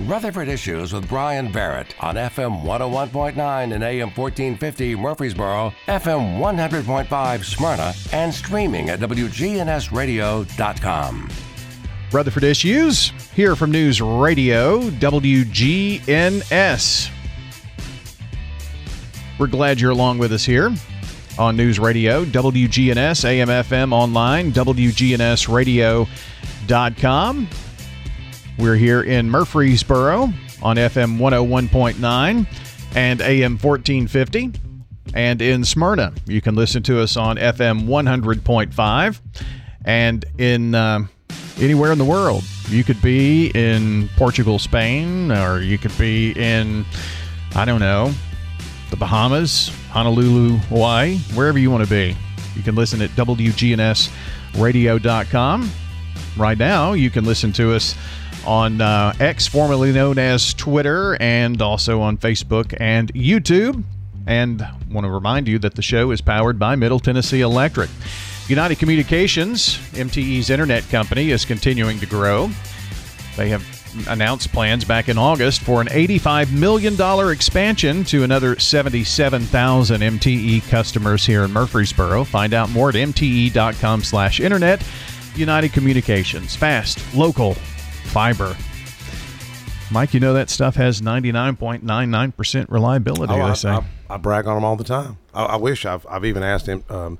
Rutherford Issues with Bryan Barrett on FM 101.9 and AM 1450 Murfreesboro, FM 100.5 Smyrna, and streaming at WGNSradio.com. Rutherford Issues here from News Radio WGNS. We're glad you're along with us here on News Radio, WGNS, AM, FM, online, WGNSradio.com. We're here in Murfreesboro on FM 101.9 and AM 1450. And in Smyrna, you can listen to us on FM 100.5. And in uh, anywhere in the world, you could be in Portugal, Spain, or you could be in, I don't know, the Bahamas, Honolulu, Hawaii, wherever you want to be. You can listen at WGNSradio.com. Right now, you can listen to us on uh, X, formerly known as Twitter, and also on Facebook and YouTube. And want to remind you that the show is powered by Middle Tennessee Electric. United Communications, MTE's internet company, is continuing to grow. They have announced plans back in August for an $85 million expansion to another 77,000 MTE customers here in Murfreesboro. Find out more at mte.com slash internet. United Communications, fast, local, fiber. Mike, you know that stuff has 99.99% reliability, Oh, they I, say. I, I brag on them all the time. I, I wish I've, I've even asked him, um,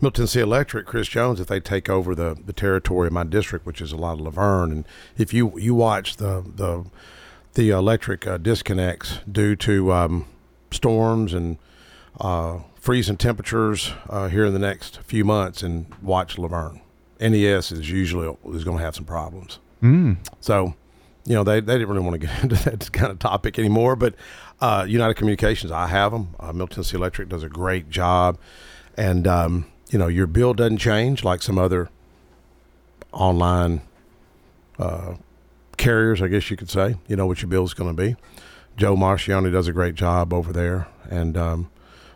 Middle Tennessee Electric, Chris Jones, if they take over the, the territory of my district, which is a lot of La Vergne. And if you you watch the the the electric uh, disconnects due to um, storms and uh, freezing temperatures uh, here in the next few months, and watch La Vergne, NES is usually is going to have some problems. Mm. So, you know, they, they didn't really want to get into that kind of topic anymore. But uh, United Communications, I have them. Uh, Middle Tennessee Electric does a great job. And, um, you know, your bill doesn't change like some other online uh, carriers, I guess you could say. You know what your bill is going to be. Joe Marcioni does a great job over there. And, um,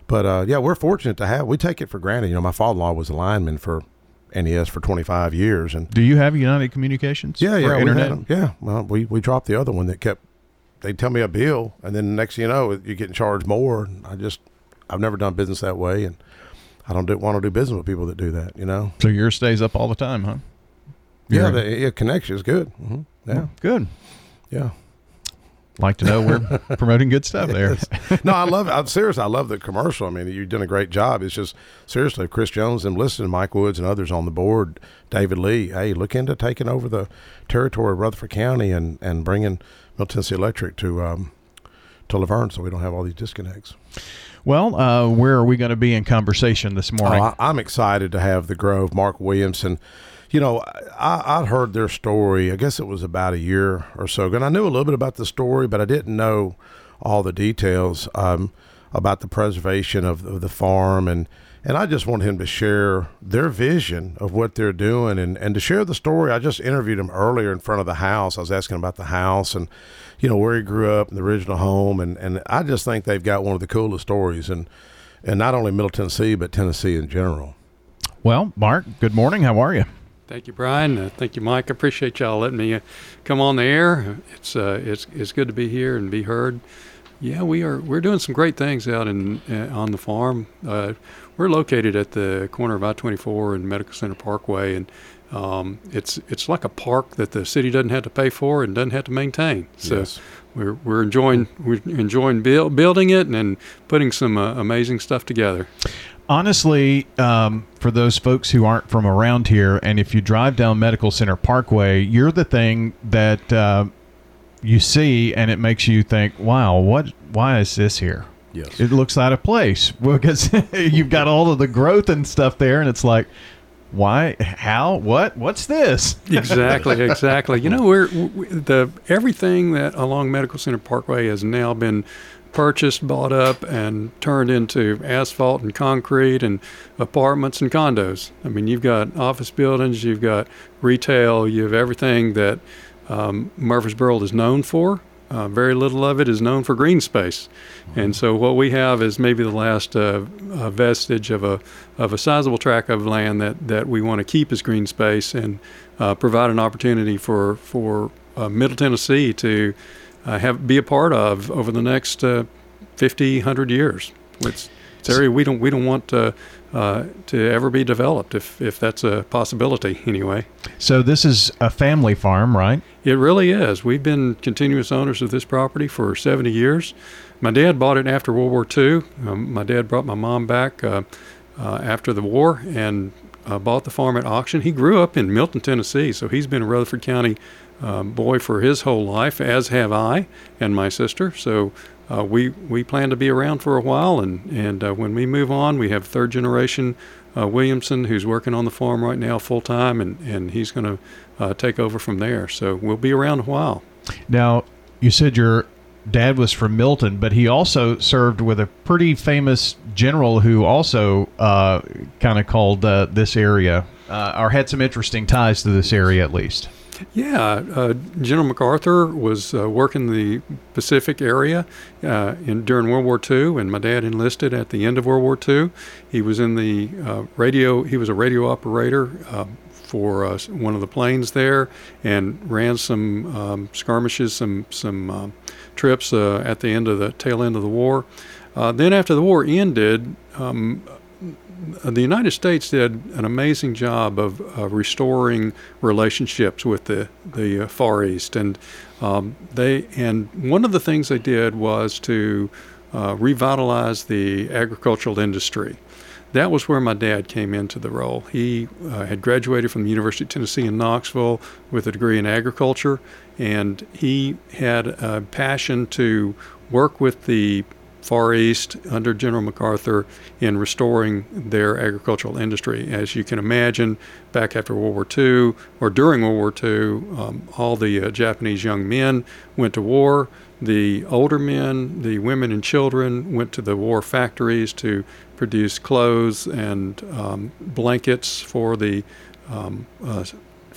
but uh, yeah, we're fortunate to have, we take it for granted. You know, my father in law was a lineman for NES for 25 years. And Do you have United Communications? yeah, yeah, internet. Yeah, well, we we dropped the other one that kept. They tell me a bill, and then the next thing you know, you're getting charged more. I just, I've never done business that way, and I don't do, want to do business with people that do that. You know. So yours stays up all the time, huh? Yeah, You're- the yeah, connection is good. hmm Yeah, Good. yeah. Like to know we're promoting good stuff there. no, I love. I'm serious. I love the commercial. I mean, you've done a great job. It's just seriously, if Chris Jones and listening, Mike Woods and others on the board, David Lee. Hey, look into taking over the territory of Rutherford County and and bringing Middle Tennessee Electric to um to La Vergne, so we don't have all these disconnects. Well, uh, where are we going to be in conversation this morning? Oh, I, I'm excited to have the Grove, Mark Williamson. You know, I, I'd heard their story. I guess it was about a year or so ago. And I knew a little bit about the story, but I didn't know all the details um, about the preservation of, of the farm. And, and I just want him to share their vision of what they're doing and, and to share the story. I just interviewed him earlier in front of the house. I was asking about the house and, you know, where he grew up in the original home. And, and I just think they've got one of the coolest stories. And, and not only Middle Tennessee, but Tennessee in general. well, Mark, good morning. How are you? Thank you, Bryan. Uh, thank you, Mike. I appreciate y'all letting me uh, come on the air. It's uh, it's it's good to be here and be heard. Yeah, we are we're doing some great things out in uh, on the farm. Uh, we're located at the corner of I-24 and Medical Center Parkway, and um, it's it's like a park that the city doesn't have to pay for and doesn't have to maintain. So Yes. we're we're enjoying we're enjoying build, building it and, and putting some uh, amazing stuff together. Honestly, um, for those folks who aren't from around here, and if you drive down Medical Center Parkway, you're the thing that uh, you see, and it makes you think, "Wow, what? Why is this here?" Yes. It looks out of place because you've got all of the growth and stuff there, and it's like, why? How? What? What's this? exactly, exactly. You know, we're we, the everything that along Medical Center Parkway has now been purchased, bought up, and turned into asphalt and concrete and apartments and condos. I mean, you've got office buildings, you've got retail, you have everything that um, Murfreesboro is known for. Uh, very little of it is known for green space, and so what we have is maybe the last uh, uh, vestige of a of a sizable tract of land that, that we want to keep as green space and uh, provide an opportunity for for uh, Middle Tennessee to have be a part of over the next uh, 50, 100 years. It's, it's area we don't we don't want uh, to ever be developed if if that's a possibility anyway. So this is a family farm, right? It really is. We've been continuous owners of this property for 70 years. My dad bought it after World War II. Um, my dad brought my mom back uh, uh, after the war and uh, bought the farm at auction. He grew up in Milton, Tennessee, so he's been a Rutherford County um, boy for his whole life, as have I and my sister. So uh, we we plan to be around for a while, and and uh, when we move on, we have third generation uh, Williamson who's working on the farm right now full time, and and he's going to uh, take over from there. So we'll be around a while. Now, you said your dad was from Milton, but he also served with a pretty famous general who also uh, kind of called uh, this area or had some interesting ties to this area at least. Yeah, uh, General MacArthur was uh, working the Pacific area uh, in during World War II, and my dad enlisted at the end of World War II. He was in the uh, radio. He was a radio operator uh, for uh, one of the planes there, and ran some um, skirmishes, some some um, trips at the end of the tail end of the war. then, after the war ended. Um, the United States did an amazing job of uh, restoring relationships with the the uh, Far East, and um, they and one of the things they did was to uh, revitalize the agricultural industry. That was where my dad came into the role. He uh, had graduated from the University of Tennessee in Knoxville with a degree in agriculture, and he had a passion to work with the Far East under General MacArthur in restoring their agricultural industry. As you can imagine, back after World War II or during World War II, um, all the uh, Japanese young men went to war. The older men, the women and children, went to the war factories to produce clothes and um, blankets for the um, uh,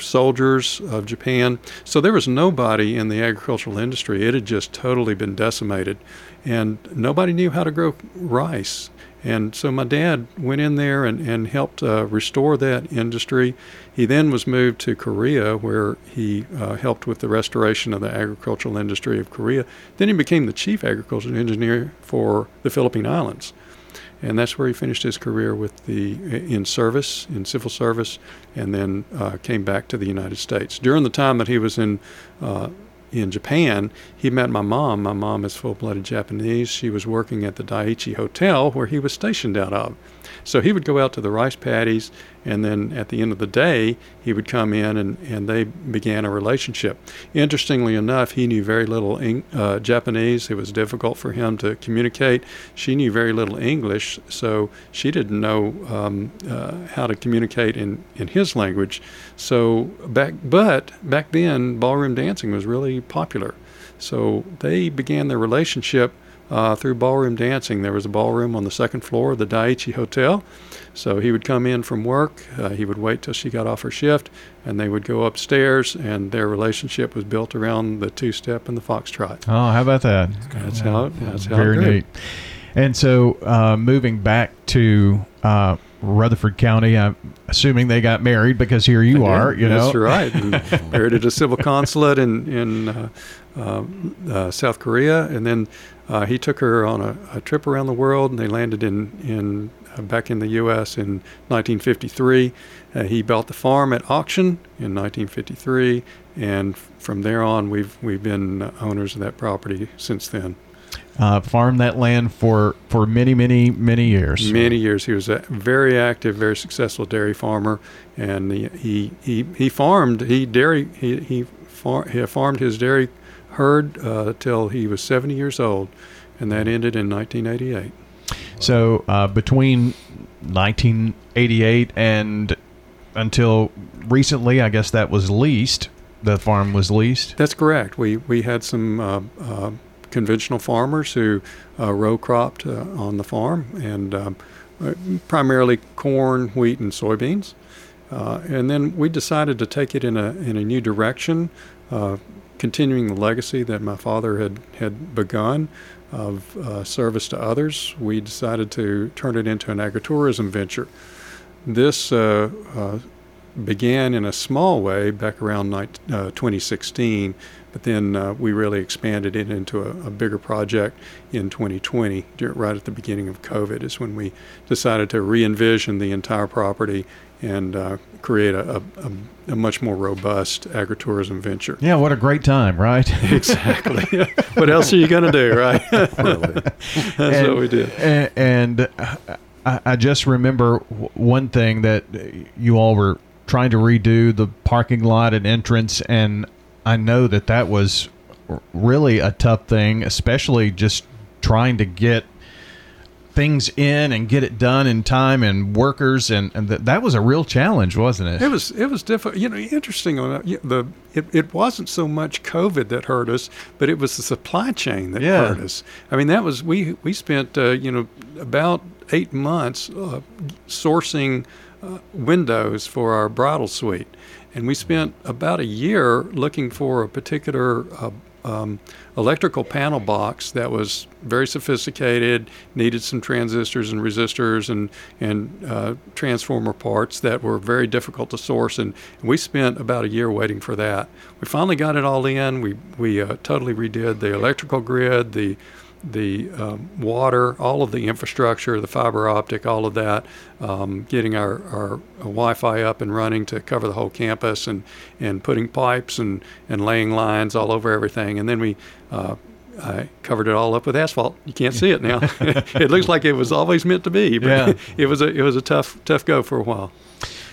soldiers of Japan. So there was nobody in the agricultural industry. It had just totally been decimated and nobody knew how to grow rice. And so my dad went in there and, and helped uh, restore that industry. He then was moved to Korea, where he uh, helped with the restoration of the agricultural industry of Korea. Then he became the chief agricultural engineer for the Philippine Islands. And that's where he finished his career with the in service, in civil service, and then uh, came back to the United States. During the time that he was in uh, in Japan, he met my mom. My mom is full blooded Japanese. She was working at the Daiichi Hotel where he was stationed out of. So he would go out to the rice paddies, and then at the end of the day, he would come in and, and they began a relationship. Interestingly enough, he knew very little uh, Japanese. It was difficult for him to communicate. She knew very little English, so she didn't know um, uh, how to communicate in, in his language. So back, but back then, ballroom dancing was really popular. So they began their relationship uh, through ballroom dancing. There was a ballroom on the second floor of the Daiichi Hotel. So he would come in from work, uh, he would wait till she got off her shift, and they would go upstairs, and their relationship was built around the two step and the foxtrot. Oh, how about that? That's how that's how Very neat. And so uh, moving back to uh, Rutherford County, I'm assuming they got married because here you Yeah, are, you know. That's right. And married at a civil consulate in in uh, uh, uh, South Korea, and then uh, he took her on a, a trip around the world, and they landed in in uh, back in the U.S. in 1953. Uh, he bought the farm at auction in 1953, and from there on, we've we've been owners of that property since then. Uh, farmed that land for, for many, many, many years. Many years. He was a very active, very successful dairy farmer, and he he, he, he farmed. He dairy he he, far, he farmed his dairy herd uh, till he was 70 years old, and that ended in 1988. So uh, between 1988 and until recently, I guess that was leased. The farm was leased. That's correct. We we had some uh, uh, conventional farmers who uh, row cropped uh, on the farm, and um, uh, primarily corn, wheat, and soybeans. And then we decided to take it in a in a new direction, continuing the legacy that my father had had begun of uh, service to others. We decided to turn it into an agritourism venture. This uh, uh, began in a small way back around uh, 2016, but then uh, we really expanded it into a, a, bigger project in 2020, right at the beginning of COVID, is when we decided to re envision the entire property and uh, create a, a, a, much more robust agritourism venture. Yeah, what a great time, right? exactly. what else are you going to do, right? That's and, what we did. And, and I just remember one thing that you all were trying to redo the parking lot and entrance, and I know that that was really a tough thing, especially just trying to get things in and get it done in time and workers and, and th- that was a real challenge wasn't it? It was it was difficult you know interesting on the it, it wasn't so much covid that hurt us but it was the supply chain that yeah. hurt us. I mean that was we we spent uh, you know about eight months uh, sourcing uh, windows for our bridal suite and we spent about a year looking for a particular uh, um, electrical panel box that was very sophisticated, needed some transistors and resistors and and uh, transformer parts that were very difficult to source. And we spent about a year waiting for that. We finally got it all in. We we uh, totally redid the electrical grid, the the um, water, all of the infrastructure, the fiber optic, all of that, um, getting our, our Wi-Fi up and running to cover the whole campus, and, and putting pipes and, and laying lines all over everything, and then we uh, I covered it all up with asphalt. You can't see it now. it looks like it was always meant to be, but yeah. it was a it was a tough tough go for a while.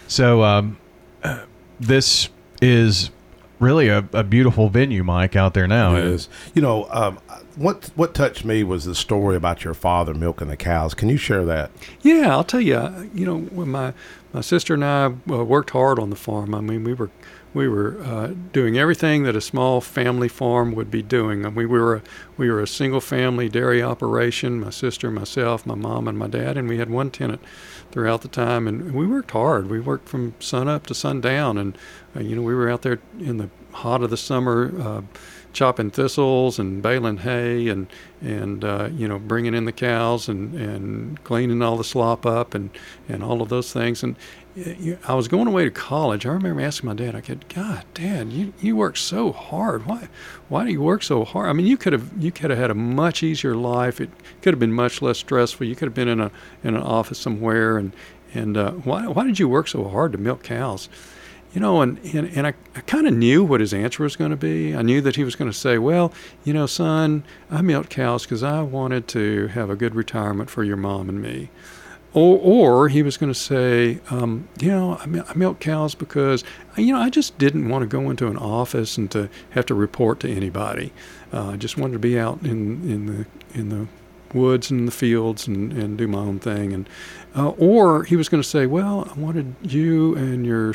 So um, this is really a, a, beautiful venue, Mike, out there now. It is. You know, um, what what touched me was the story about your father milking the cows. Can you share that? Yeah, I'll tell you. You know, when my my sister and I uh, worked hard on the farm. I mean, we were we were uh, doing everything that a small family farm would be doing. We were a, we were a single family dairy operation. My sister, myself, my mom, and my dad, and we had one tenant throughout the time. And we worked hard. We worked from sun up to sundown, and uh, you know, we were out there in the hot of the summer. Uh, chopping thistles and baling hay and and uh, you know bringing in the cows and and cleaning all the slop up and and all of those things and I was going away to college. I remember asking my dad. I said, "God, Dad, you, you work so hard. Why why do you work so hard? I mean, you could have you could have had a much easier life. It could have been much less stressful. You could have been in a in an office somewhere. And and uh, why why did you work so hard to milk cows?" You know, and, and, and I, I kind of knew what his answer was going to be. I knew that he was going to say, well, you know, son, I milked cows because I wanted to have a good retirement for your mom and me. Or, or he was going to say, um, you know, I, I milk cows because, you know, I just didn't want to go into an office and to have to report to anybody. Uh, I just wanted to be out in, in the in the woods and the fields and, and do my own thing. And uh, or he was going to say, "Well, I wanted you and your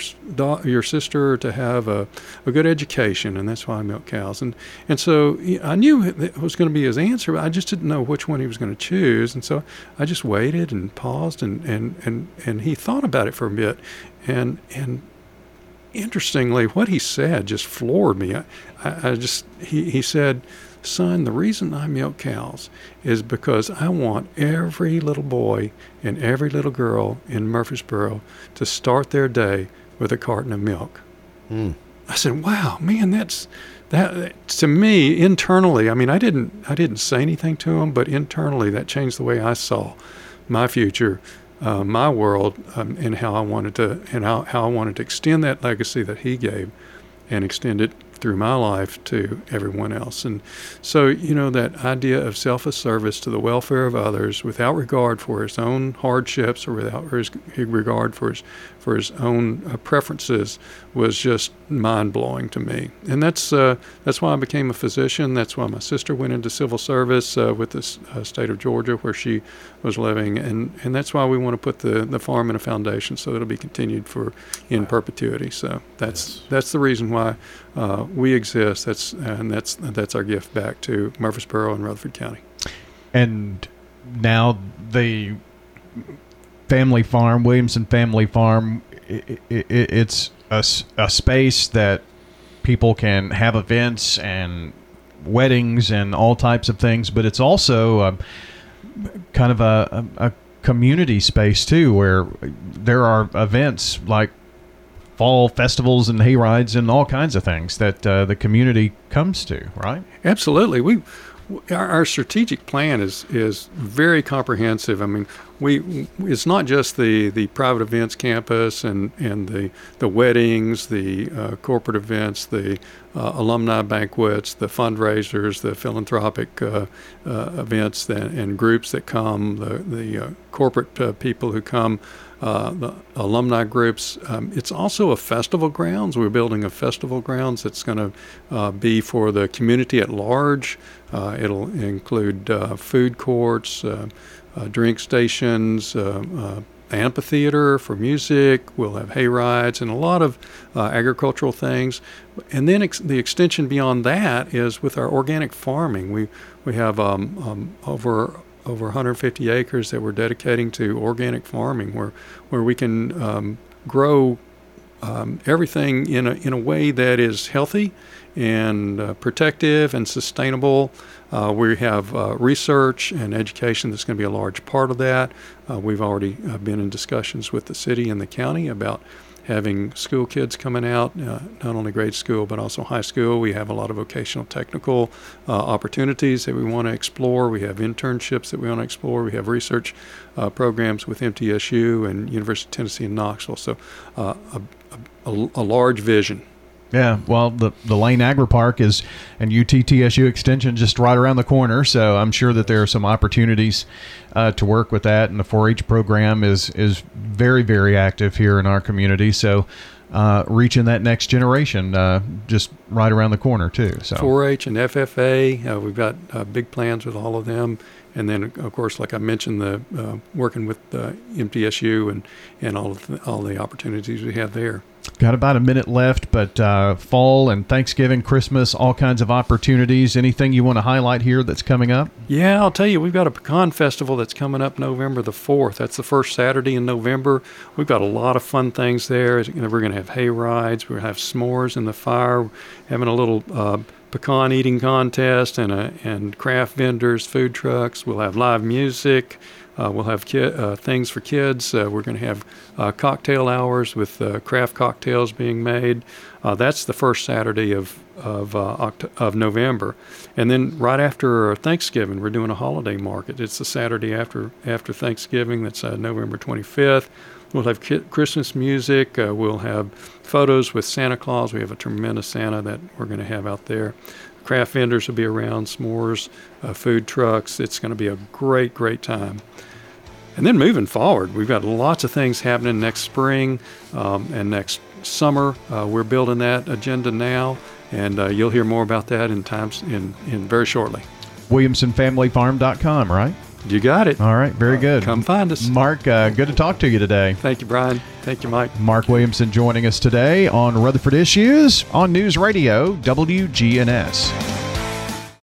your sister to have a, a good education, and that's why I milk cows." And and so I knew it was going to be his answer, but I just didn't know which one he was going to choose. And so I just waited and paused, and and and and he thought about it for a bit, and and interestingly, what he said just floored me. I, I, I just he he said Son, the reason I milk cows is because I want every little boy and every little girl in Murfreesboro to start their day with a carton of milk. Mm. I said, "Wow, man, that's that to me internally. I mean, I didn't I didn't say anything to him, but internally that changed the way I saw my future, uh, my world, um, and how I wanted to and how, how I wanted to extend that legacy that he gave, and extend it through my life to everyone else. And so, you know, that idea of selfless service to the welfare of others without regard for his own hardships or without his regard for his, for his own uh, preferences was just mind blowing to me. And that's, uh, that's why I became a physician. That's why my sister went into civil service uh, with the uh, state of Georgia where she was living. And, and that's why we want to put the, the farm in a foundation so it'll be continued for in perpetuity. So that's, yes. that's the reason why uh, we exist. That's and that's that's our gift back to Murfreesboro and Rutherford County. And now the family farm, Williamson Family Farm, it, it, it's a, a space that people can have events and weddings and all types of things, but it's also a, kind of a, a, community space too, where there are events like fall festivals and hay rides and all kinds of things that uh, the community comes to, right? Absolutely. We our, strategic plan is is very comprehensive. I mean, we it's not just the, the private events campus and, and the the weddings, the uh, corporate events, the uh, alumni banquets, the fundraisers, the philanthropic uh, uh events that, and groups that come, the the uh, corporate uh, people who come. The alumni groups. Um, it's also a festival grounds. We're building a festival grounds that's going to be for the community at large. Uh, it'll include uh, food courts, uh, drink stations, amphitheater for music. We'll have hay rides and a lot of uh, agricultural things. And then ex- the extension beyond that is with our organic farming. We we have um, um, over over 150 acres that we're dedicating to organic farming, where where we can um, grow um, everything in a in a way that is healthy and uh, protective and sustainable. Uh, we have uh, research and education that's going to be a large part of that. Uh, we've already uh, been in discussions with the city and the county about having school kids coming out, uh, not only grade school but also high school. We have a lot of vocational technical uh, opportunities that we want to explore. We have internships that we want to explore. We have research uh, programs with MTSU and University of Tennessee in Knoxville. So uh, a, a, a large vision. Yeah, well, the the Lane Agri Park is and UT-TSU Extension just right around the corner, so I'm sure that there are some opportunities uh, to work with that. And the 4-H program is is very very active here in our community, so uh, reaching that next generation uh, just right around the corner too. So 4-H and FFA, uh, we've got uh, big plans with all of them, and then of course, like I mentioned, the uh, working with MTSU and and all the, all the opportunities we have there. Got about a minute left, but uh, fall and Thanksgiving, Christmas, all kinds of opportunities. Anything you want to highlight here that's coming up? Yeah, I'll tell you, we've got a pecan festival that's coming up November the 4th. That's the first Saturday in November. We've got a lot of fun things there. We're going to have hay rides, we're going to have s'mores in the fire, having a little uh, pecan eating contest, and, a, and craft vendors, food trucks. We'll have live music. Uh, we'll have ki- uh, things for kids. Uh, we're going to have uh, cocktail hours with uh, craft cocktails being made. Uh, that's the first Saturday of of, Oct- of November, and then right after Thanksgiving, we're doing a holiday market. It's the Saturday after after Thanksgiving. That's November 25th. We'll have ki- Christmas music. we'll have photos with Santa Claus. We have a tremendous Santa that we're going to have out there craft vendors will be around, s'mores, uh, food trucks. It's going to be a great, great time. And then moving forward, we've got lots of things happening next spring um, and next summer. Uh, we're building that agenda now, and uh, you'll hear more about that in times in, in very shortly. WilliamsonFamilyFarm.com, right? You got it. All right, very good. Come find us. Mark, uh, good to talk to you today. Thank you, Bryan. Thank you, Mike. Mark Williamson joining us today on Rutherford Issues on News Radio WGNS.